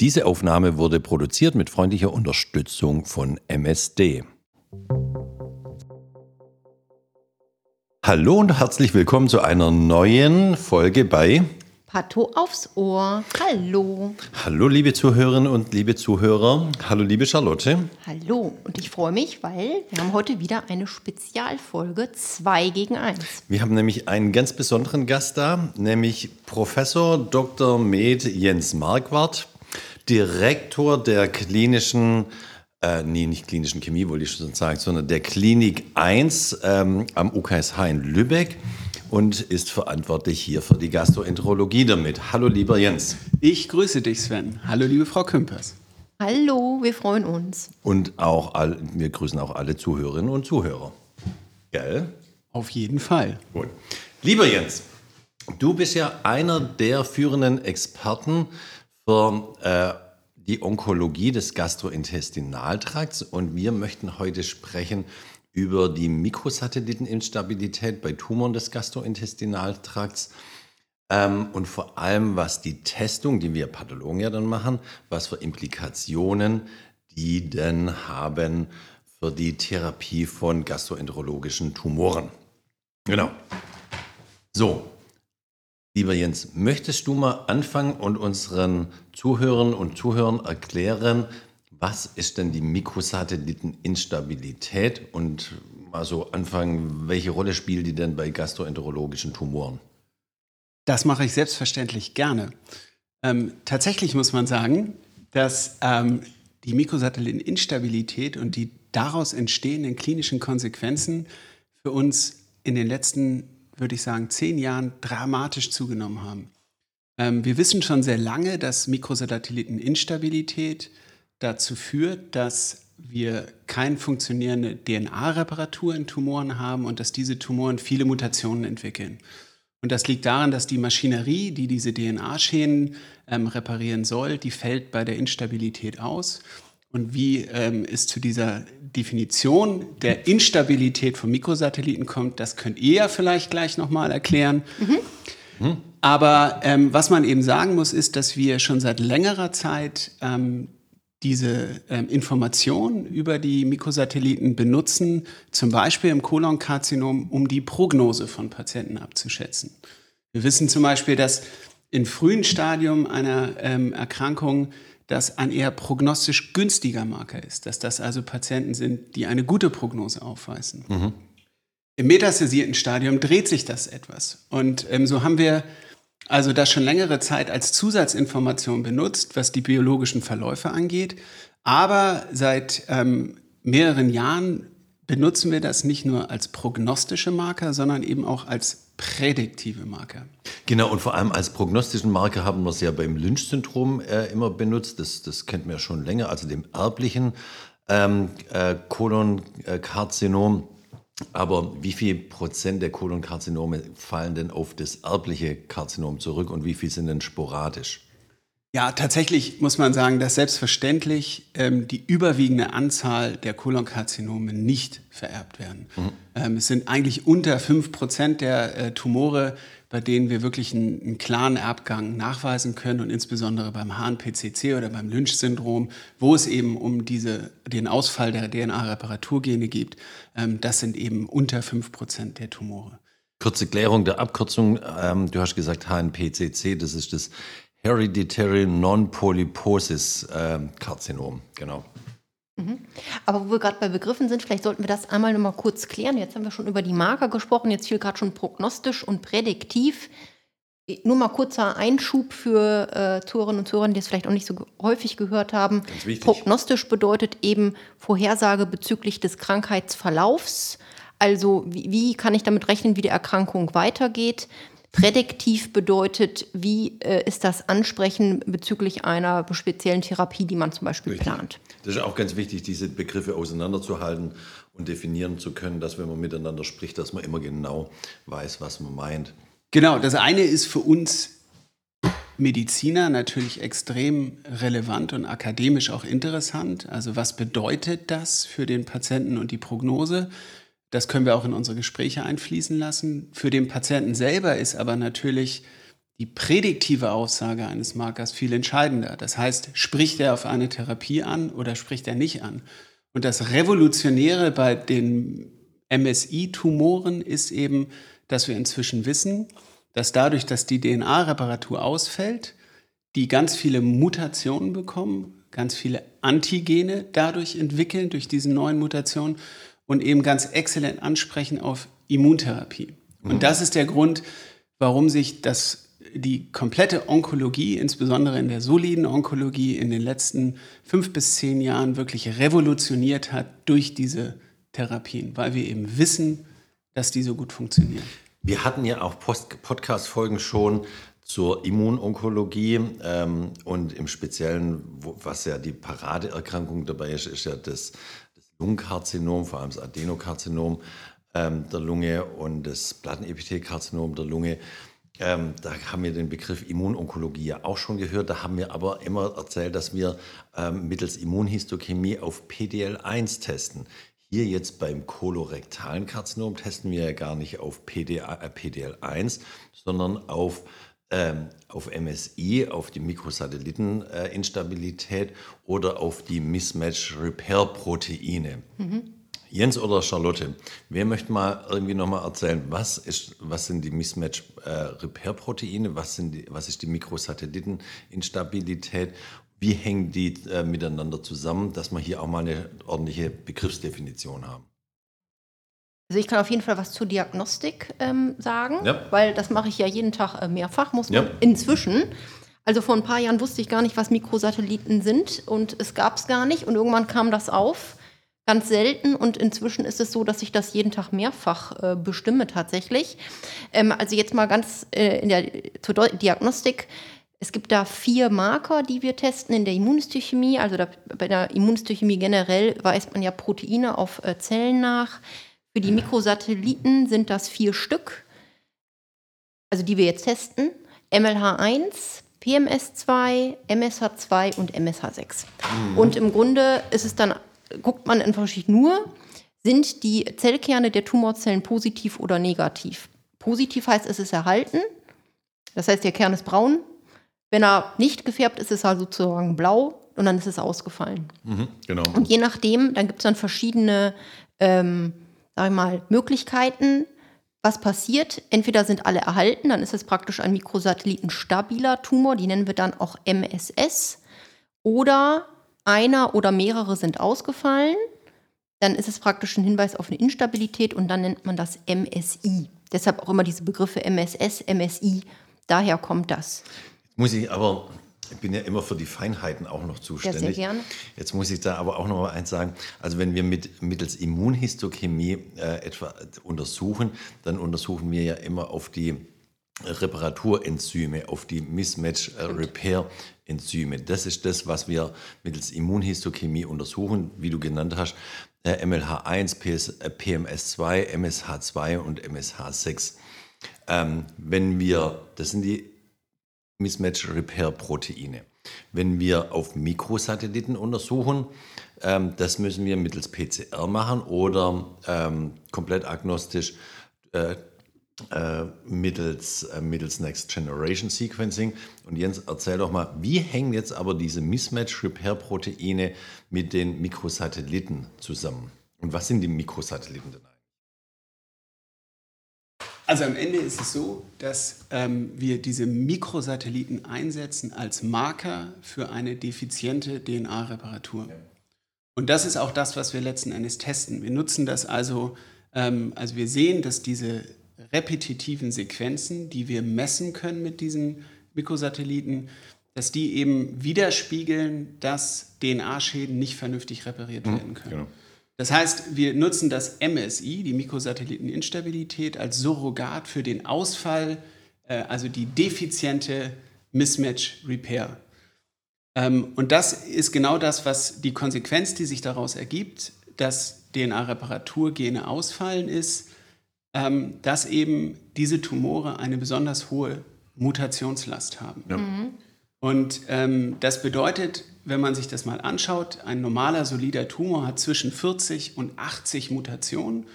Diese Aufnahme wurde produziert mit freundlicher Unterstützung von MSD. Hallo und herzlich willkommen zu einer neuen Folge bei Pato aufs Ohr. Hallo. Hallo liebe Zuhörerinnen und liebe Zuhörer. Hallo liebe Charlotte. Hallo. Und ich freue mich, weil wir haben heute wieder eine Spezialfolge 2 gegen 1. Wir haben nämlich einen ganz besonderen Gast da, nämlich Professor Dr. Med Jens Marquardt, Direktor der klinischen äh, nee, nicht klinischen Chemie, wollte ich schon sagen, sondern der Klinik 1 ähm, am UKSH in Lübeck und ist verantwortlich hier für die Gastroenterologie damit. Hallo, lieber Jens. Ich grüße dich, Sven. Hallo, liebe Frau Kümpers. Hallo, wir freuen uns. Und auch all, wir grüßen auch alle Zuhörerinnen und Zuhörer. Gell? Auf jeden Fall. Gut. Lieber Jens, du bist ja einer der führenden Experten für äh, die Onkologie des Gastrointestinaltrakts und wir möchten heute sprechen über die Mikrosatelliteninstabilität bei Tumoren des Gastrointestinaltrakts ähm, und vor allem, was die Testung, die wir Pathologen ja dann machen, was für Implikationen die denn haben für die Therapie von gastroenterologischen Tumoren. Genau. So, lieber Jens, möchtest du mal anfangen und unseren Zuhörern und Zuhörern erklären, was ist denn die Mikrosatelliteninstabilität und mal so anfangen, welche Rolle spielt die denn bei gastroenterologischen Tumoren? Das mache ich selbstverständlich gerne. Ähm, tatsächlich muss man sagen, dass ähm, die Mikrosatelliteninstabilität und die daraus entstehenden klinischen Konsequenzen für uns in den letzten, würde ich sagen, zehn Jahren dramatisch zugenommen haben. Ähm, wir wissen schon sehr lange, dass Mikrosatelliteninstabilität dazu führt, dass wir keine funktionierende DNA-Reparatur in Tumoren haben und dass diese Tumoren viele Mutationen entwickeln. Und das liegt daran, dass die Maschinerie, die diese DNA-Schäden ähm, reparieren soll, die fällt bei der Instabilität aus. Und wie ähm, es zu dieser Definition der Instabilität von Mikrosatelliten kommt, das könnt ihr ja vielleicht gleich nochmal erklären. Mhm. Aber ähm, was man eben sagen muss, ist, dass wir schon seit längerer Zeit ähm, diese ähm, Informationen über die Mikrosatelliten benutzen, zum Beispiel im Kolonkarzinom, um die Prognose von Patienten abzuschätzen. Wir wissen zum Beispiel, dass im frühen Stadium einer ähm, Erkrankung das ein eher prognostisch günstiger Marker ist, dass das also Patienten sind, die eine gute Prognose aufweisen. Mhm. Im metastasierten Stadium dreht sich das etwas. Und ähm, so haben wir also das schon längere Zeit als Zusatzinformation benutzt, was die biologischen Verläufe angeht. Aber seit ähm, mehreren Jahren benutzen wir das nicht nur als prognostische Marker, sondern eben auch als prädiktive Marker. Genau, und vor allem als prognostischen Marker haben wir es ja beim Lynch-Syndrom äh, immer benutzt. Das, das kennt man ja schon länger, also dem erblichen ähm, äh, Kolonkarzinom. Aber wie viel Prozent der Kolonkarzinome fallen denn auf das erbliche Karzinom zurück und wie viel sind denn sporadisch? Ja, tatsächlich muss man sagen, dass selbstverständlich ähm, die überwiegende Anzahl der Kolonkarzinome nicht vererbt werden. Mhm. Ähm, es sind eigentlich unter 5 Prozent der äh, Tumore, bei denen wir wirklich einen, einen, klaren Erbgang nachweisen können und insbesondere beim HNPCC oder beim Lynch-Syndrom, wo es eben um diese, den Ausfall der DNA-Reparaturgene geht, ähm, das sind eben unter 5% der Tumore. Kurze Klärung der Abkürzung. Ähm, du hast gesagt HNPCC, das ist das Hereditary Non-Polyposis äh, Karzinom. Genau. Mhm. Aber wo wir gerade bei Begriffen sind, vielleicht sollten wir das einmal noch mal kurz klären. Jetzt haben wir schon über die Marker gesprochen, jetzt fiel gerade schon prognostisch und prädiktiv. Nur mal kurzer Einschub für äh, Zuhörerinnen und Zuhörer, die es vielleicht auch nicht so häufig gehört haben. Prognostisch bedeutet eben Vorhersage bezüglich des Krankheitsverlaufs. Also wie, wie kann ich damit rechnen, wie die Erkrankung weitergeht? Prädiktiv bedeutet, wie äh, ist das Ansprechen bezüglich einer speziellen Therapie, die man zum Beispiel Richtig. plant. Das ist auch ganz wichtig, diese Begriffe auseinanderzuhalten und definieren zu können, dass wenn man miteinander spricht, dass man immer genau weiß, was man meint. Genau, das eine ist für uns Mediziner natürlich extrem relevant und akademisch auch interessant. Also was bedeutet das für den Patienten und die Prognose? Das können wir auch in unsere Gespräche einfließen lassen. Für den Patienten selber ist aber natürlich die prädiktive Aussage eines Markers viel entscheidender. Das heißt, spricht er auf eine Therapie an oder spricht er nicht an? Und das Revolutionäre bei den MSI-Tumoren ist eben, dass wir inzwischen wissen, dass dadurch, dass die DNA-Reparatur ausfällt, die ganz viele Mutationen bekommen, ganz viele Antigene dadurch entwickeln, durch diese neuen Mutationen und eben ganz exzellent ansprechen auf Immuntherapie. Und mhm. das ist der Grund, warum sich das die komplette Onkologie, insbesondere in der soliden Onkologie, in den letzten fünf bis zehn Jahren wirklich revolutioniert hat durch diese Therapien, weil wir eben wissen, dass die so gut funktionieren. Wir hatten ja auch Podcast-Folgen schon zur Immunonkologie ähm, und im Speziellen, wo, was ja die Paradeerkrankung dabei ist, ist ja das Lungenkarzinom, vor allem das Adenokarzinom ähm, der Lunge und das Plattenepithelkarzinom der Lunge. Ähm, da haben wir den Begriff Immunonkologie ja auch schon gehört. Da haben wir aber immer erzählt, dass wir ähm, mittels Immunhistochemie auf PDL1 testen. Hier jetzt beim kolorektalen Karzinom testen wir ja gar nicht auf PDA, äh, PDL1, sondern auf, ähm, auf MSI, auf die Mikrosatelliteninstabilität äh, oder auf die Mismatch-Repair-Proteine. Mhm. Jens oder Charlotte, wer möchte mal irgendwie nochmal erzählen, was, ist, was sind die Mismatch-Repair-Proteine, was, was ist die Mikrosatelliteninstabilität, wie hängen die äh, miteinander zusammen, dass wir hier auch mal eine ordentliche Begriffsdefinition haben? Also ich kann auf jeden Fall was zur Diagnostik ähm, sagen, ja. weil das mache ich ja jeden Tag äh, mehrfach, muss man ja. inzwischen. Also vor ein paar Jahren wusste ich gar nicht, was Mikrosatelliten sind und es gab es gar nicht und irgendwann kam das auf ganz selten und inzwischen ist es so, dass ich das jeden Tag mehrfach äh, bestimme tatsächlich. Ähm, also jetzt mal ganz äh, in der zur Diagnostik. Es gibt da vier Marker, die wir testen in der Immunhistochemie. Also da, bei der Immunhistochemie generell weist man ja Proteine auf äh, Zellen nach. Für die Mikrosatelliten sind das vier Stück, also die wir jetzt testen. MLH1, PMS2, MSH2 und MSH6. Mhm. Und im Grunde ist es dann guckt man einfach nur, sind die Zellkerne der Tumorzellen positiv oder negativ. Positiv heißt, es ist erhalten. Das heißt, der Kern ist braun. Wenn er nicht gefärbt ist, ist er sozusagen blau und dann ist es ausgefallen. Mhm, genau. Und je nachdem, dann gibt es dann verschiedene, ähm, sag ich mal, Möglichkeiten, was passiert. Entweder sind alle erhalten, dann ist es praktisch ein mikrosatellitenstabiler Tumor, die nennen wir dann auch MSS. Oder einer oder mehrere sind ausgefallen, dann ist es praktisch ein Hinweis auf eine Instabilität und dann nennt man das MSI. Deshalb auch immer diese Begriffe MSS, MSI, daher kommt das. Muss ich aber, ich bin ja immer für die Feinheiten auch noch zuständig. Ja, sehr gerne. Jetzt muss ich da aber auch noch mal eins sagen. Also wenn wir mit, mittels Immunhistochemie äh, etwa untersuchen, dann untersuchen wir ja immer auf die Reparaturenzyme, auf die Mismatch-Repair-Enzyme. Das ist das, was wir mittels Immunhistochemie untersuchen, wie du genannt hast. MLH1, PS, PMS2, MSH2 und MSH6. Ähm, wenn wir, das sind die Mismatch-Repair-Proteine. Wenn wir auf Mikrosatelliten untersuchen, ähm, das müssen wir mittels PCR machen oder ähm, komplett agnostisch äh, äh, mittels, äh, mittels Next Generation Sequencing. Und Jens, erzähl doch mal, wie hängen jetzt aber diese Mismatch-Repair-Proteine mit den Mikrosatelliten zusammen? Und was sind die Mikrosatelliten denn? Also am Ende ist es so, dass ähm, wir diese Mikrosatelliten einsetzen als Marker für eine defiziente DNA-Reparatur. Und das ist auch das, was wir letzten Endes testen. Wir nutzen das also, ähm, also wir sehen, dass diese repetitiven Sequenzen, die wir messen können mit diesen Mikrosatelliten, dass die eben widerspiegeln, dass DNA-Schäden nicht vernünftig repariert mhm, werden können. Genau. Das heißt, wir nutzen das MSI, die Mikrosatelliteninstabilität, als Surrogat für den Ausfall, äh, also die defiziente Mismatch Repair. Ähm, und das ist genau das, was die Konsequenz, die sich daraus ergibt, dass DNA-Reparaturgene ausfallen, ist, ähm, dass eben diese Tumore eine besonders hohe Mutationslast haben. Ja. Mhm. Und ähm, das bedeutet, wenn man sich das mal anschaut, ein normaler solider Tumor hat zwischen 40 und 80 Mutationen.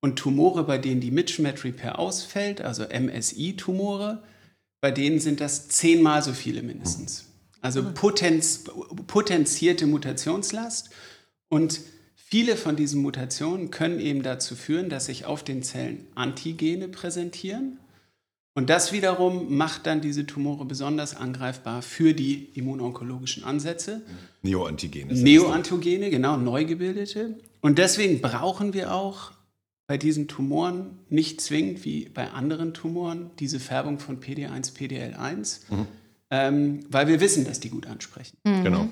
Und Tumore, bei denen die Mismatch Repair ausfällt, also MSI-Tumore, bei denen sind das zehnmal so viele mindestens. Also potenz, potenzierte Mutationslast. Und viele von diesen Mutationen können eben dazu führen, dass sich auf den Zellen Antigene präsentieren. Und das wiederum macht dann diese Tumore besonders angreifbar für die immunonkologischen Ansätze. Neoantigene. Neoantigene, genau, neu gebildete. Und deswegen brauchen wir auch bei diesen Tumoren nicht zwingend wie bei anderen Tumoren diese Färbung von PD1, PDL1, mhm. ähm, weil wir wissen, dass die gut ansprechen. Mhm. Genau.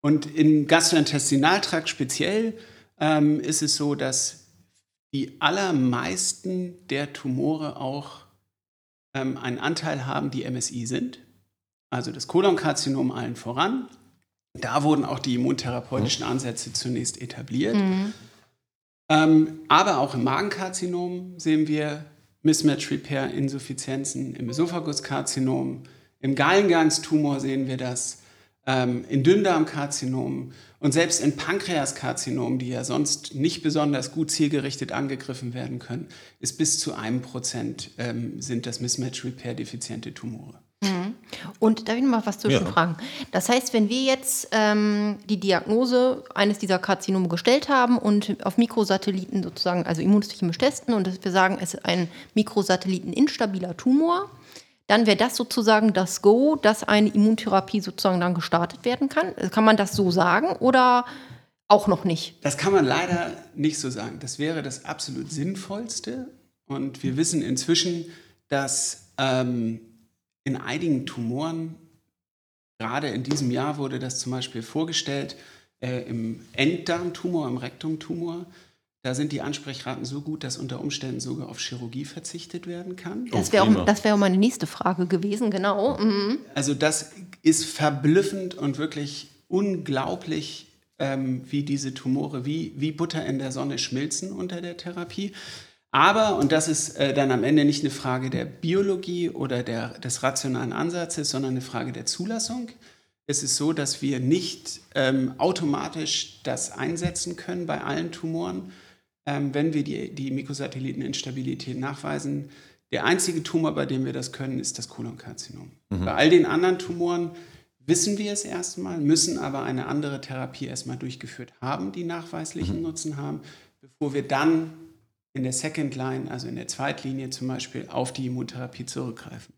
Und im Gastrointestinaltrakt speziell ähm, ist es so, dass die allermeisten der Tumore auch ähm, einen Anteil haben, die MSI sind. Also das Kolonkarzinom allen voran. Da wurden auch die immuntherapeutischen. Ansätze zunächst etabliert. Mhm. Ähm, aber auch im Magenkarzinom sehen wir Mismatch Repair Insuffizienzen, im Esophaguskarzinom, im Gallengangstumor sehen wir das, ähm, in Dünndarmkarzinom und selbst in Pankreaskarzinom, die ja sonst nicht besonders gut zielgerichtet angegriffen werden können, ist bis zu einem Prozent ähm, sind das Mismatch Repair defiziente Tumore. Mhm. Und darf ich noch mal was zwischenfragen? Ja. Das heißt, wenn wir jetzt ähm, die Diagnose eines dieser Karzinome gestellt haben und auf Mikrosatelliten sozusagen, also immunchemisch testen und wir sagen, es ist ein Mikrosatelliten instabiler Tumor, dann wäre das sozusagen das Go, dass eine Immuntherapie sozusagen dann gestartet werden kann. Kann man das so sagen oder auch noch nicht? Das kann man leider nicht so sagen. Das wäre das absolut Sinnvollste. Und wir wissen inzwischen, dass ähm, in einigen Tumoren, gerade in diesem Jahr wurde das zum Beispiel vorgestellt, äh, im Enddarmtumor, im Rektumtumor, da sind die Ansprechraten so gut, dass unter Umständen sogar auf Chirurgie verzichtet werden kann. Das wäre auch, wär auch meine nächste Frage gewesen, genau. Mhm. Also das ist verblüffend und wirklich unglaublich, ähm, wie diese Tumore wie, wie Butter in der Sonne schmilzen unter der Therapie. Aber, und das ist äh, dann am Ende nicht eine Frage der Biologie oder der, des rationalen Ansatzes, sondern eine Frage der Zulassung. Es ist so, dass wir nicht ähm, automatisch das einsetzen können bei allen Tumoren, ähm, wenn wir die, die Mikrosatelliteninstabilität nachweisen. Der einzige Tumor, bei dem wir das können, ist das Kolonkarzinom. Mhm. Bei all den anderen Tumoren wissen wir es erstmal, müssen aber eine andere Therapie erstmal durchgeführt haben, die nachweislichen mhm. Nutzen haben, bevor wir dann in der Second Line, also in der Zweitlinie zum Beispiel, auf die Immuntherapie zurückgreifen.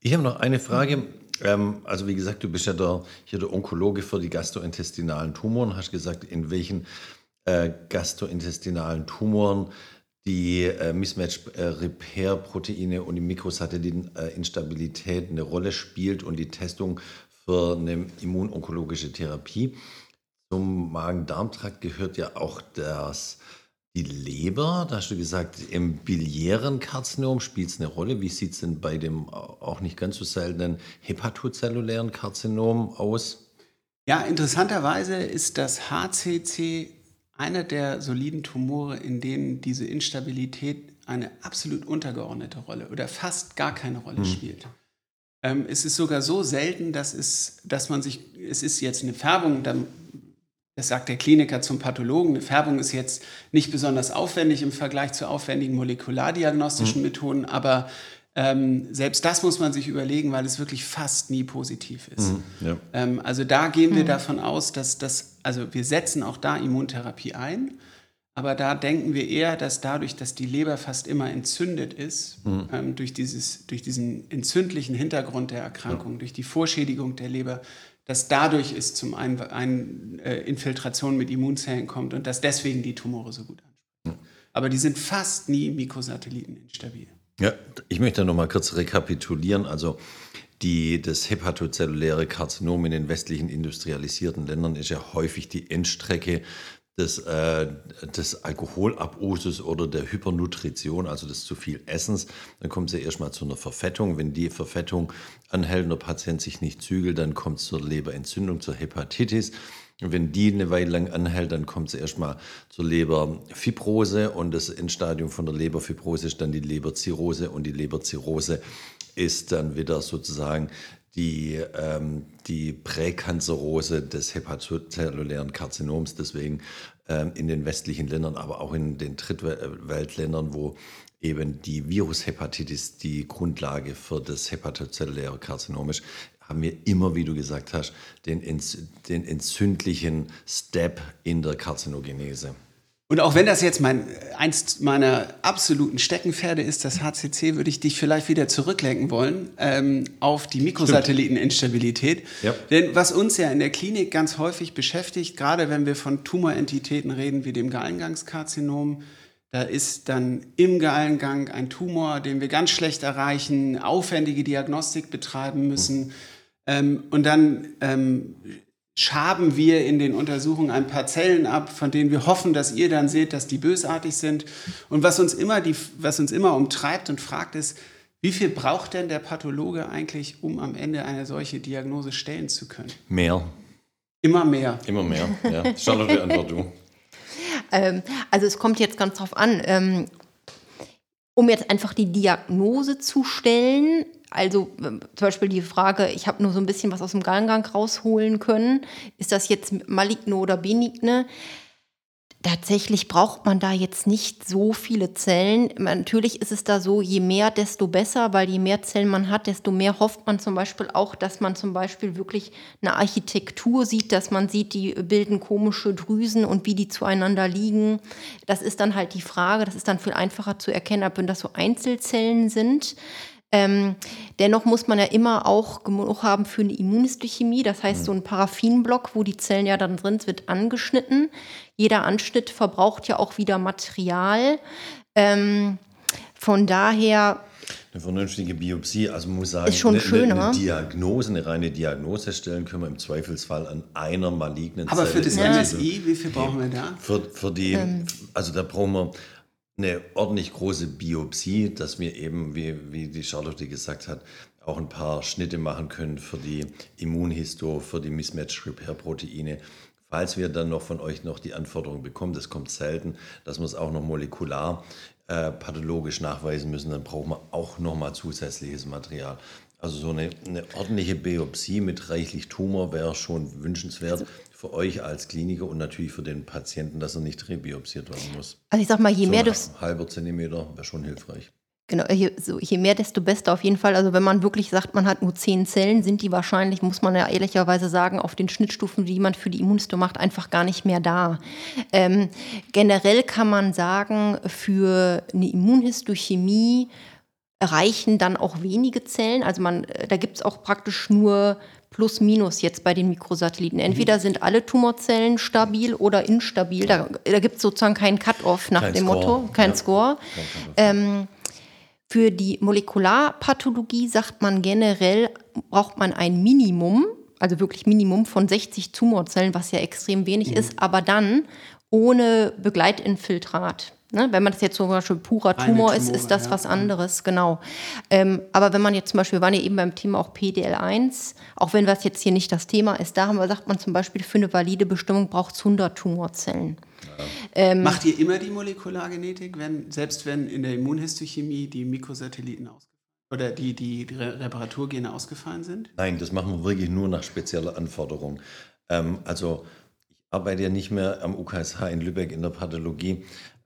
Ich habe noch eine Frage. Ähm, also wie gesagt, du bist ja der, hier der Onkologe für die gastrointestinalen Tumoren. Hast gesagt, in welchen äh, gastrointestinalen Tumoren die äh, Mismatch-Repair-Proteine und die Mikrosatelliteninstabilität eine Rolle spielt und die Testung für eine immunonkologische Therapie. Zum Magen-Darm-Trakt gehört ja auch das die Leber, da hast du gesagt, im biliären Karzinom spielt es eine Rolle. Wie sieht es denn bei dem auch nicht ganz so seltenen hepatozellulären Karzinom aus? Ja, interessanterweise ist das HCC einer der soliden Tumore, in denen diese Instabilität eine absolut untergeordnete Rolle oder fast gar keine Rolle mhm. spielt. Ähm, es ist sogar so selten, dass, es, dass man sich, es ist jetzt eine Färbung, das sagt der Kliniker zum Pathologen, eine Färbung ist jetzt nicht besonders aufwendig im Vergleich zu aufwendigen molekulardiagnostischen mhm. Methoden, aber ähm, selbst das muss man sich überlegen, weil es wirklich fast nie positiv ist. Mhm, ja. ähm, also da gehen wir mhm. davon aus, dass das, also wir setzen auch da Immuntherapie ein, aber da denken wir eher, dass dadurch, dass die Leber fast immer entzündet ist, mhm. ähm, durch, dieses, durch diesen entzündlichen Hintergrund der Erkrankung, ja. durch die Vorschädigung der Leber, dass dadurch es zum einen ein, äh, Infiltration mit Immunzellen kommt und dass deswegen die Tumore so gut ansprechen. Aber die sind fast nie Mikrosatelliten instabil. Ja, ich möchte noch mal kurz rekapitulieren. Also die, das hepatozelluläre Karzinom in den westlichen industrialisierten Ländern ist ja häufig die Endstrecke des, äh, des Alkoholabusus oder der Hypernutrition, also des zu viel Essens, dann kommt es ja erstmal zu einer Verfettung. Wenn die Verfettung anhält und der Patient sich nicht zügelt, dann kommt es zur Leberentzündung, zur Hepatitis. Und wenn die eine Weile lang anhält, dann kommt es erstmal zur Leberfibrose und das Endstadium von der Leberfibrose ist dann die Leberzirrhose und die Leberzirrhose ist dann wieder sozusagen die, ähm, die Präkanzerose des hepatozellulären Karzinoms. Deswegen ähm, in den westlichen Ländern, aber auch in den Drittweltländern, wo eben die Virushepatitis die Grundlage für das hepatozelluläre Karzinom ist, haben wir immer, wie du gesagt hast, den, den entzündlichen Step in der Karzinogenese. Und auch wenn das jetzt mein, eins meiner absoluten Steckenpferde ist, das HCC, würde ich dich vielleicht wieder zurücklenken wollen ähm, auf die Mikrosatelliteninstabilität. Ja. Denn was uns ja in der Klinik ganz häufig beschäftigt, gerade wenn wir von Tumorentitäten reden wie dem Gallengangskarzinom, da ist dann im Gallengang ein Tumor, den wir ganz schlecht erreichen, aufwendige Diagnostik betreiben müssen. Ähm, und dann ähm, schaben wir in den Untersuchungen ein paar Zellen ab, von denen wir hoffen, dass ihr dann seht, dass die bösartig sind. Und was uns immer, die, was uns immer umtreibt und fragt, ist, wie viel braucht denn der Pathologe eigentlich, um am Ende eine solche Diagnose stellen zu können? Mehr. Immer mehr. Immer mehr, ja. Charlotte, antwort du. Ähm, also es kommt jetzt ganz drauf an, ähm, um jetzt einfach die Diagnose zu stellen, also ähm, zum Beispiel die Frage, ich habe nur so ein bisschen was aus dem Gallengang rausholen können. Ist das jetzt maligne oder benigne? Tatsächlich braucht man da jetzt nicht so viele Zellen. Natürlich ist es da so, je mehr, desto besser, weil je mehr Zellen man hat, desto mehr hofft man zum Beispiel auch, dass man zum Beispiel wirklich eine Architektur sieht, dass man sieht, die bilden komische Drüsen und wie die zueinander liegen. Das ist dann halt die Frage, das ist dann viel einfacher zu erkennen, ob das so Einzelzellen sind. Ähm, dennoch muss man ja immer auch genug haben für eine Immunhistochemie. Das heißt, so ein Paraffinblock, wo die Zellen ja dann drin sind, wird angeschnitten. Jeder Anschnitt verbraucht ja auch wieder Material. Ähm, von daher eine vernünftige Biopsie, also man muss sagen, ist schon eine, schöner. eine Diagnose, eine reine Diagnose stellen können wir im Zweifelsfall an einer malignen Aber Zelle. Aber für das MSI, wie viel brauchen wir da? Für, für die, ähm. also da brauchen wir eine ordentlich große Biopsie, dass wir eben, wie, wie die Charlotte gesagt hat, auch ein paar Schnitte machen können für die Immunhisto, für die Mismatch-Repair-Proteine. Falls wir dann noch von euch noch die Anforderung bekommen, das kommt selten, dass wir es auch noch molekular äh, pathologisch nachweisen müssen, dann brauchen wir auch nochmal zusätzliches Material. Also so eine, eine, ordentliche Biopsie mit reichlich Tumor wäre schon wünschenswert. Also für euch als Kliniker und natürlich für den Patienten, dass er nicht rebiopsiert werden muss. Also ich sag mal, je so mehr du... Halber Zentimeter wäre schon hilfreich. Genau, je, so, je, mehr, desto besser auf jeden Fall. Also wenn man wirklich sagt, man hat nur zehn Zellen, sind die wahrscheinlich, muss man ja ehrlicherweise sagen, auf den Schnittstufen, die man für die Immunhisto macht, einfach gar nicht mehr da. Ähm, generell kann man sagen, für eine Immunhistochemie reichen dann auch wenige Zellen. Also man, äh, da gibt es auch praktisch nur plus minus jetzt bei den Mikrosatelliten. Entweder sind alle Tumorzellen stabil oder instabil. Da, da gibt es sozusagen keinen Cut-off nach kein dem Score. Motto, kein ja. Score. Ähm, für die Molekularpathologie sagt man generell, braucht man ein Minimum, also wirklich Minimum von 60 Tumorzellen, was ja extrem wenig mhm. ist, aber dann ohne Begleitinfiltrat. Ne? Wenn man das jetzt zum Beispiel purer Tumor ist, ist das ja. was anderes, genau. Ähm, aber wenn man jetzt zum Beispiel, wir waren ja eben beim Thema auch PDL1, auch wenn das jetzt hier nicht das Thema ist, da haben wir, sagt man zum Beispiel, für eine valide Bestimmung braucht es 100 Tumorzellen. Ja. Ähm, Macht ihr immer die Molekulargenetik, wenn, selbst wenn in der Immunhistochemie die Mikrosatelliten ausgefallen oder die, die, die Reparaturgene ausgefallen sind? Nein, das machen wir wirklich nur nach spezieller Anforderung. Ähm, also ich arbeite ja nicht mehr am UKSH in Lübeck in der Pathologie,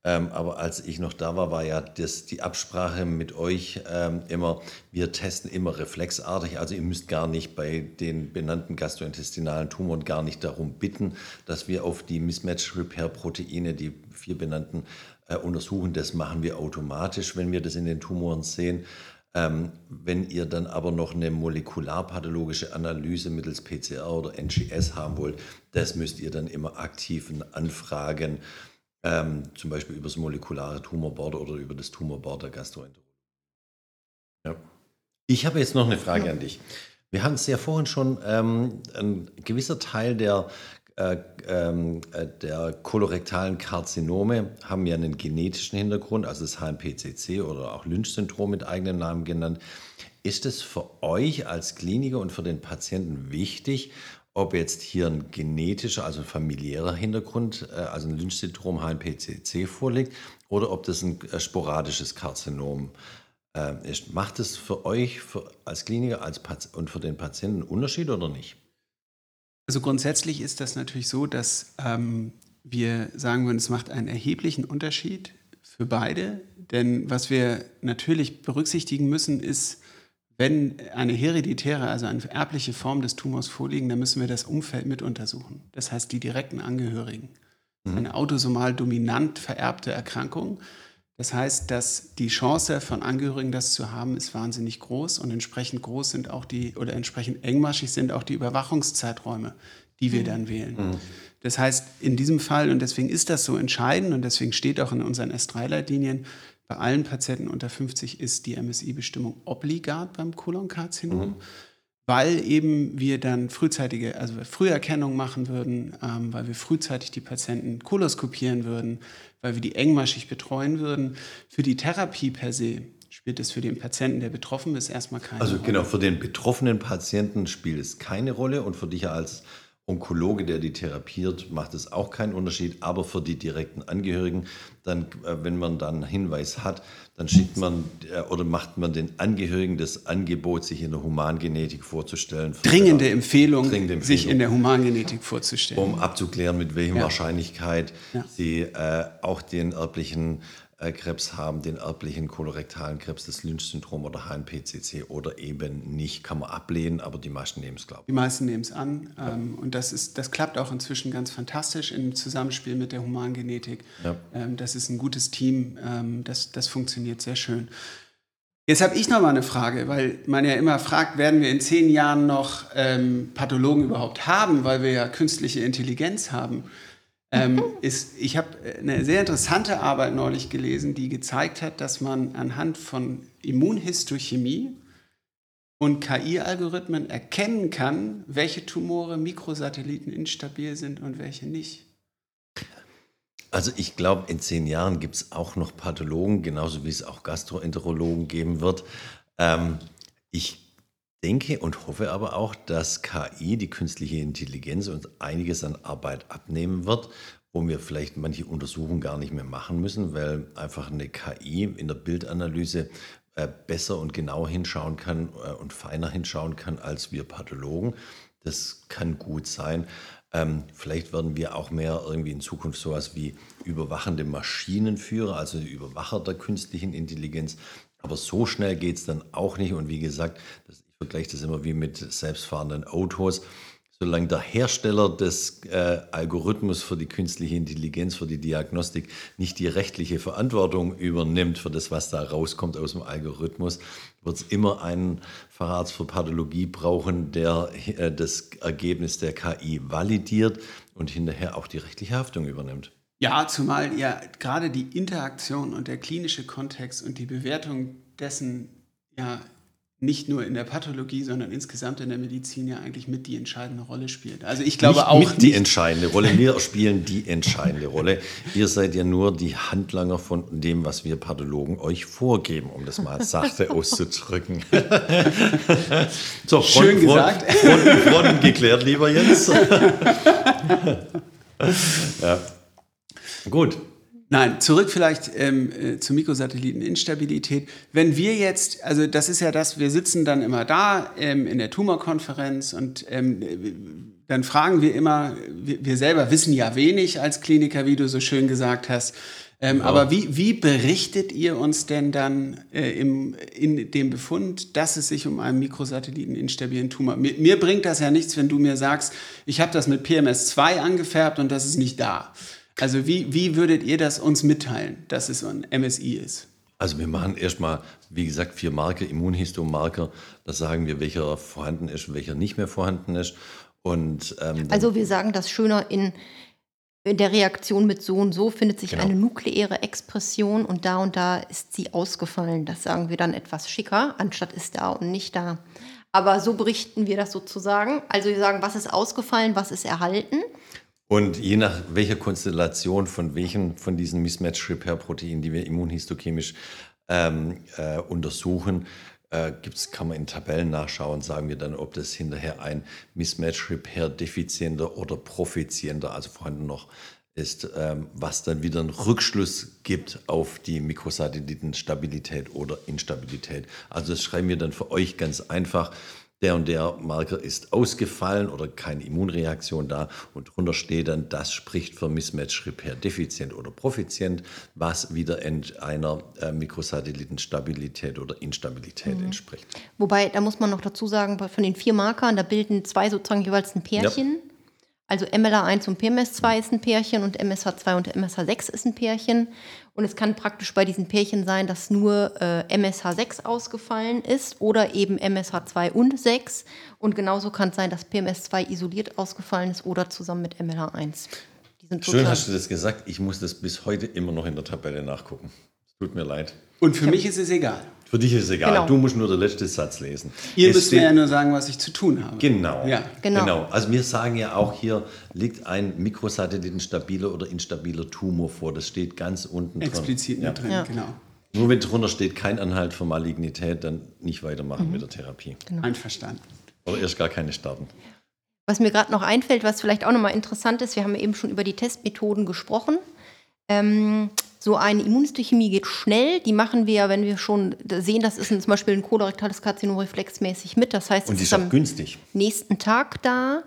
ähm, aber als ich noch da war, war ja das, die Absprache mit euch ähm, immer, wir testen immer reflexartig. Also ihr müsst gar nicht bei den benannten gastrointestinalen Tumoren gar nicht darum bitten, dass wir auf die Mismatch-Repair-Proteine, die vier benannten, äh, untersuchen. Das machen wir automatisch, wenn wir das in den Tumoren sehen. Ähm, wenn ihr dann aber noch eine molekularpathologische Analyse mittels PCR oder NGS haben wollt, das müsst ihr dann immer aktiv anfragen ähm, zum Beispiel über das molekulare Tumorboard oder über das Tumorboard der Gastroenterologie. Ja. Ich habe jetzt noch eine Frage ja. an dich. Wir haben es ja vorhin schon, ähm, ein gewisser Teil der, äh, ähm, äh, der kolorektalen Karzinome haben ja einen genetischen Hintergrund, also das HMPCC oder auch Lynch-Syndrom mit eigenem Namen genannt. Ist es für euch als Kliniker und für den Patienten wichtig, ob jetzt hier ein genetischer, also ein familiärer Hintergrund, äh, also ein Lynch-Syndrom HNPCC vorliegt, oder ob das ein äh, sporadisches Karzinom äh, ist. Macht es für euch für, als Kliniker als und für den Patienten einen Unterschied oder nicht? Also grundsätzlich ist das natürlich so, dass ähm, wir sagen würden, es macht einen erheblichen Unterschied, für beide. Denn was wir natürlich berücksichtigen müssen, ist, wenn eine hereditäre, also eine erbliche Form des Tumors vorliegen, dann müssen wir das Umfeld mit untersuchen. Das heißt, die direkten Angehörigen. Mhm. Eine autosomal dominant vererbte Erkrankung. Das heißt, dass die Chance von Angehörigen, das zu haben, ist wahnsinnig groß und entsprechend groß sind auch die oder entsprechend engmaschig sind auch die Überwachungszeiträume, die wir mhm. dann wählen. Mhm. Das heißt, in diesem Fall, und deswegen ist das so entscheidend und deswegen steht auch in unseren S3-Leitlinien, bei allen Patienten unter 50 ist die MSI-Bestimmung obligat beim Kolonkarzinom. Mhm weil eben wir dann frühzeitige, also Früherkennung machen würden, ähm, weil wir frühzeitig die Patienten koloskopieren würden, weil wir die engmaschig betreuen würden. Für die Therapie per se spielt es für den Patienten, der betroffen ist, erstmal keine also Rolle. Also genau, für den betroffenen Patienten spielt es keine Rolle und für dich als Onkologe, der die therapiert, macht es auch keinen Unterschied. Aber für die direkten Angehörigen, dann, äh, wenn man dann einen Hinweis hat, dann schickt man äh, oder macht man den Angehörigen das Angebot, sich in der Humangenetik vorzustellen. Dringende Empfehlung, dringende Empfehlung, sich in der Humangenetik vorzustellen. Um abzuklären, mit welcher ja. Wahrscheinlichkeit ja. sie äh, auch den erblichen Krebs haben, den erblichen kolorektalen Krebs, das Lynch-Syndrom oder HNPCC oder eben nicht, kann man ablehnen, aber die meisten nehmen es, glaube ich. Die meisten nehmen es an ja. ähm, und das, ist, das klappt auch inzwischen ganz fantastisch im Zusammenspiel mit der Humangenetik. Ja. Ähm, das ist ein gutes Team, ähm, das, das funktioniert sehr schön. Jetzt habe ich noch mal eine Frage, weil man ja immer fragt, werden wir in zehn Jahren noch Pathologen überhaupt haben, weil wir ja künstliche Intelligenz haben ähm, ist, ich habe eine sehr interessante Arbeit neulich gelesen, die gezeigt hat, dass man anhand von Immunhistochemie und KI-Algorithmen erkennen kann, welche Tumore Mikrosatelliten instabil sind und welche nicht. Also ich glaube, in zehn Jahren gibt es auch noch Pathologen, genauso wie es auch Gastroenterologen geben wird. Ähm, ich denke und hoffe aber auch, dass KI, die künstliche Intelligenz, uns einiges an Arbeit abnehmen wird, wo wir vielleicht manche Untersuchungen gar nicht mehr machen müssen, weil einfach eine KI in der Bildanalyse äh, besser und genauer hinschauen kann äh, und feiner hinschauen kann als wir Pathologen. Das kann gut sein. Ähm, vielleicht werden wir auch mehr irgendwie in Zukunft sowas wie überwachende Maschinenführer, also Überwacher der künstlichen Intelligenz. Aber so schnell geht es dann auch nicht. Und wie gesagt, das vergleiche das immer wie mit selbstfahrenden Autos. Solange der Hersteller des äh, Algorithmus für die künstliche Intelligenz, für die Diagnostik nicht die rechtliche Verantwortung übernimmt für das, was da rauskommt aus dem Algorithmus, wird es immer einen Facharzt für Pathologie brauchen, der äh, das Ergebnis der KI validiert und hinterher auch die rechtliche Haftung übernimmt. Ja, zumal ja gerade die Interaktion und der klinische Kontext und die Bewertung dessen ja nicht nur in der Pathologie, sondern insgesamt in der Medizin ja eigentlich mit die entscheidende Rolle spielt. Also ich glaube nicht auch mit die entscheidende Rolle. Wir spielen die entscheidende Rolle. Ihr seid ja nur die Handlanger von dem, was wir Pathologen euch vorgeben, um das mal sachte auszudrücken. so, Front, Schön gesagt. Front, Front, Front geklärt, lieber Jens. ja. Gut. Nein, zurück vielleicht ähm, äh, zur Mikrosatelliteninstabilität. Wenn wir jetzt, also das ist ja das, wir sitzen dann immer da ähm, in der Tumorkonferenz und ähm, dann fragen wir immer, wir, wir, selber wissen ja wenig als Kliniker, wie du so schön gesagt hast. Ähm, ja. Aber wie, wie berichtet ihr uns denn dann äh, im, in dem Befund, dass es sich um einen mikrosatelliteninstabilen Tumor mir, mir bringt das ja nichts, wenn du mir sagst, ich habe das mit PMS2 angefärbt und das ist nicht da. Also wie, wie würdet ihr das uns mitteilen, dass es ein MSI ist? Also wir machen erstmal, wie gesagt, vier Marker, Immunhistomarker. Da sagen wir, welcher vorhanden ist und welcher nicht mehr vorhanden ist. Und, ähm, also wir sagen das schöner in, in der Reaktion mit so und so findet sich genau. eine nukleäre Expression und da und da ist sie ausgefallen. Das sagen wir dann etwas schicker, anstatt ist da und nicht da. Aber so berichten wir das sozusagen. Also wir sagen, was ist ausgefallen, was ist erhalten. Und je nach welcher Konstellation von welchen von diesen Mismatch-Repair-Proteinen, die wir immunhistochemisch ähm, äh, untersuchen, äh, gibt's, kann man in Tabellen nachschauen, sagen wir dann, ob das hinterher ein Mismatch-Repair-defizienter oder profizienter, also vorhanden noch ist, ähm, was dann wieder einen Rückschluss gibt auf die Mikrosatellitenstabilität oder Instabilität. Also das schreiben wir dann für euch ganz einfach der und der Marker ist ausgefallen oder keine Immunreaktion da und drunter steht dann, das spricht für Mismatch Repair defizient oder profizient, was wieder einer äh, Mikrosatellitenstabilität oder Instabilität mhm. entspricht. Wobei, da muss man noch dazu sagen, von den vier Markern, da bilden zwei sozusagen jeweils ein Pärchen. Ja. Also MLA1 und PMS2 ist ein Pärchen und MSH2 und MSH6 ist ein Pärchen. Und es kann praktisch bei diesen Pärchen sein, dass nur äh, MSH6 ausgefallen ist oder eben MSH2 und 6. Und genauso kann es sein, dass PMS2 isoliert ausgefallen ist oder zusammen mit MLA1. Schön hast du das gesagt. Ich muss das bis heute immer noch in der Tabelle nachgucken. Tut mir leid. Und für mich ist es egal. Für dich ist es egal. Genau. Du musst nur den letzten Satz lesen. Ihr es müsst mir ja nur sagen, was ich zu tun habe. Genau. Ja. Genau. genau. Also wir sagen ja auch hier liegt ein Mikrosatellitenstabiler oder instabiler Tumor vor. Das steht ganz unten Explizit drin. drin, ja. genau. Nur wenn drunter steht kein Anhalt für Malignität, dann nicht weitermachen mhm. mit der Therapie. Genau. Einverstanden. Oder erst gar keine starten. Was mir gerade noch einfällt, was vielleicht auch nochmal interessant ist, wir haben eben schon über die Testmethoden gesprochen. Ähm, so eine Immunhistochemie geht schnell. Die machen wir ja, wenn wir schon sehen, das ist zum Beispiel ein kolorektales Karzinom reflexmäßig mit. Das heißt, und es ist, am günstig. nächsten Tag da.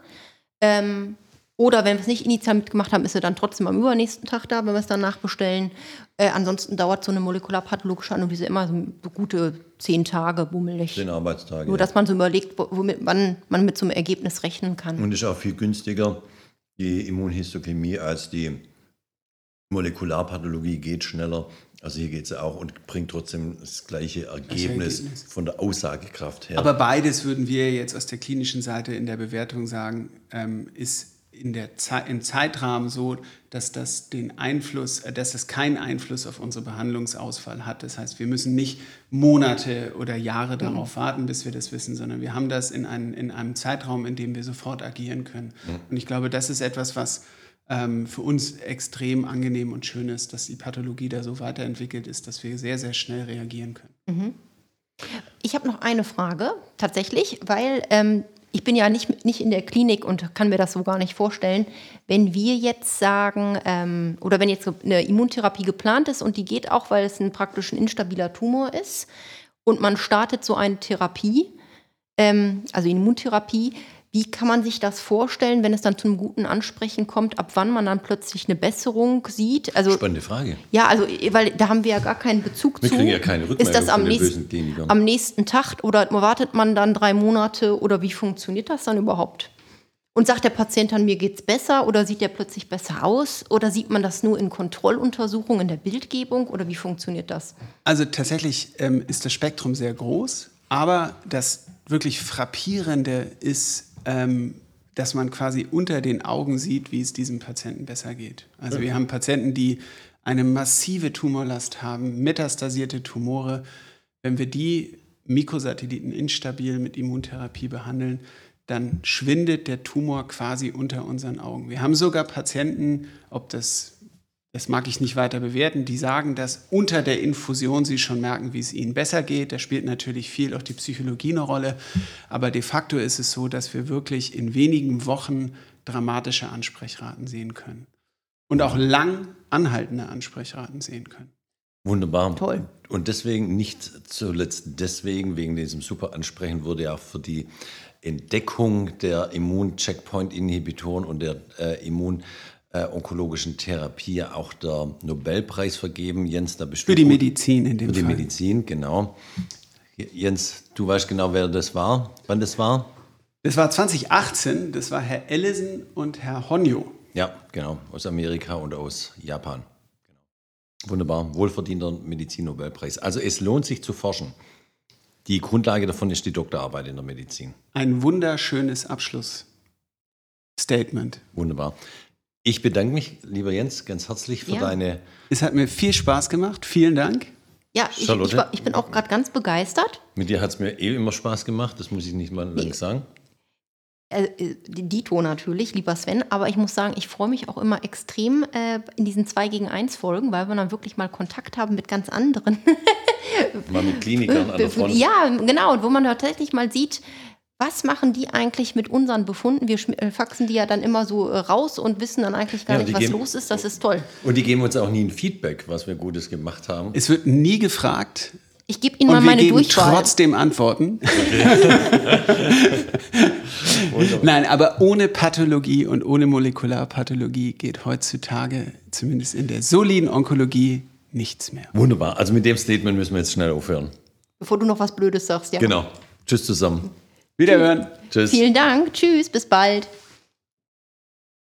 Ähm, oder wenn wir es nicht initial mitgemacht haben, ist er dann trotzdem am übernächsten Tag da, wenn wir es dann nachbestellen. Äh, ansonsten dauert so eine molekularpathologische Analyse immer so gute zehn Tage, bummelig. Zehn Arbeitstage. Nur, dass man so überlegt, womit, wann man mit so einem Ergebnis rechnen kann. Und ist auch viel günstiger, die Immunhistochemie, als die Molekularpathologie geht schneller. Also hier geht es auch und bringt trotzdem das gleiche Ergebnis, Ergebnis, von der Aussagekraft her. Aber beides würden wir jetzt aus der klinischen Seite in der Bewertung sagen, ähm, ist in der Ze im Zeitrahmen so, dass das den Einfluss, äh, dass es keinen Einfluss auf unsere Behandlungsausfall hat. Das heißt, wir müssen nicht Monate oder Jahre darauf mhm. warten, bis wir das wissen, sondern wir haben das in, ein, in einem Zeitraum, in dem wir sofort agieren können. Mhm. Und ich glaube, das ist etwas, was ähm, für uns extrem angenehm und schön ist, dass die Pathologie da so weiterentwickelt ist, dass wir sehr, sehr schnell reagieren können. Mhm. Ich habe noch eine Frage tatsächlich, weil ähm, ich bin ja nicht, nicht in der Klinik und kann mir das so gar nicht vorstellen. Wenn wir jetzt sagen, ähm, oder wenn jetzt eine Immuntherapie geplant ist und die geht auch, weil es ein praktisch ein instabiler Tumor ist und man startet so eine Therapie, ähm, also Immuntherapie, wie kann man sich das vorstellen, wenn es dann zu einem guten Ansprechen kommt, ab wann man dann plötzlich eine Besserung sieht? Also, Spannende Frage. Ja, also weil da haben wir ja gar keinen Bezug wir zu. Wir kriegen ja keine Rückmeldung Ist das am, nächsten, am nächsten Tag oder wartet man dann drei Monate oder wie funktioniert das dann überhaupt? Und sagt der Patient dann, mir geht es besser oder sieht der plötzlich besser aus? Oder sieht man das nur in Kontrolluntersuchungen in der Bildgebung oder wie funktioniert das? Also tatsächlich ähm, ist das Spektrum sehr groß, aber das wirklich Frappierende ist, ähm, dass man quasi unter den Augen sieht, wie es diesem Patienten besser geht. Also mhm. wir haben Patienten, die eine massive Tumorlast haben, metastasierte Tumore. Wenn wir die Mikrosatelliten instabil mit Immuntherapie behandeln, dann schwindet der Tumor quasi unter unseren Augen. Wir haben sogar Patienten, ob das das mag ich nicht weiter bewerten, die sagen, dass unter der Infusion sie schon merken, wie es ihnen besser geht. Da spielt natürlich viel auch die Psychologie eine Rolle. Aber de facto ist es so, dass wir wirklich in wenigen Wochen dramatische Ansprechraten sehen können. Und auch lang anhaltende Ansprechraten sehen können. Wunderbar. Toll. Und deswegen, nicht zuletzt deswegen, wegen diesem super Ansprechen, wurde ja auch für die Entdeckung der Immun-Checkpoint-Inhibitoren und der äh, Immun- äh, onkologischen Therapie auch der Nobelpreis vergeben. Jens, da bist Für die Medizin in dem Für die Medizin, genau. Jens, du weißt genau, wer das war, wann das war? Das war 2018, das war Herr Ellison und Herr Honyo. Ja, genau, aus Amerika und aus Japan. Genau. Wunderbar, wohlverdienter Medizin-Nobelpreis. Also es lohnt sich zu forschen. Die Grundlage davon ist die Doktorarbeit in der Medizin. Ein wunderschönes Abschlussstatement. Wunderbar. Ich bedanke mich, lieber Jens, ganz herzlich für ja. deine. Es hat mir viel Spaß gemacht. Vielen Dank. Ja, ich, ich, war, ich bin auch gerade ganz begeistert. Mit dir hat es mir eh immer Spaß gemacht, das muss ich nicht mal lang sagen. Äh, äh Dito natürlich, lieber Sven, aber ich muss sagen, ich freue mich auch immer extrem äh, in diesen 2 gegen 1 Folgen, weil wir dann wirklich mal Kontakt haben mit ganz anderen. mal mit Klinikern an der Front. Ja, genau, und wo man tatsächlich mal sieht, was machen die eigentlich mit unseren Befunden? Wir äh, faxen die ja dann immer so äh, raus und wissen dann eigentlich gar ja, nicht, was geben, los ist. Das ist toll. Und die geben uns auch nie ein Feedback, was wir Gutes gemacht haben. Es wird nie gefragt, Ich gebe Ihnen Und mal wir meine geben Durchwahl. trotzdem Antworten. Nein, aber ohne Pathologie und ohne Molekularpathologie geht heutzutage, zumindest in der soliden Onkologie, nichts mehr. Wunderbar. Also mit dem Statement müssen wir jetzt schnell aufhören. Bevor du noch was Blödes sagst, ja. Genau. Tschüss zusammen. Wiederhören. Tschüss. Vielen Dank. Tschüss. Bis bald.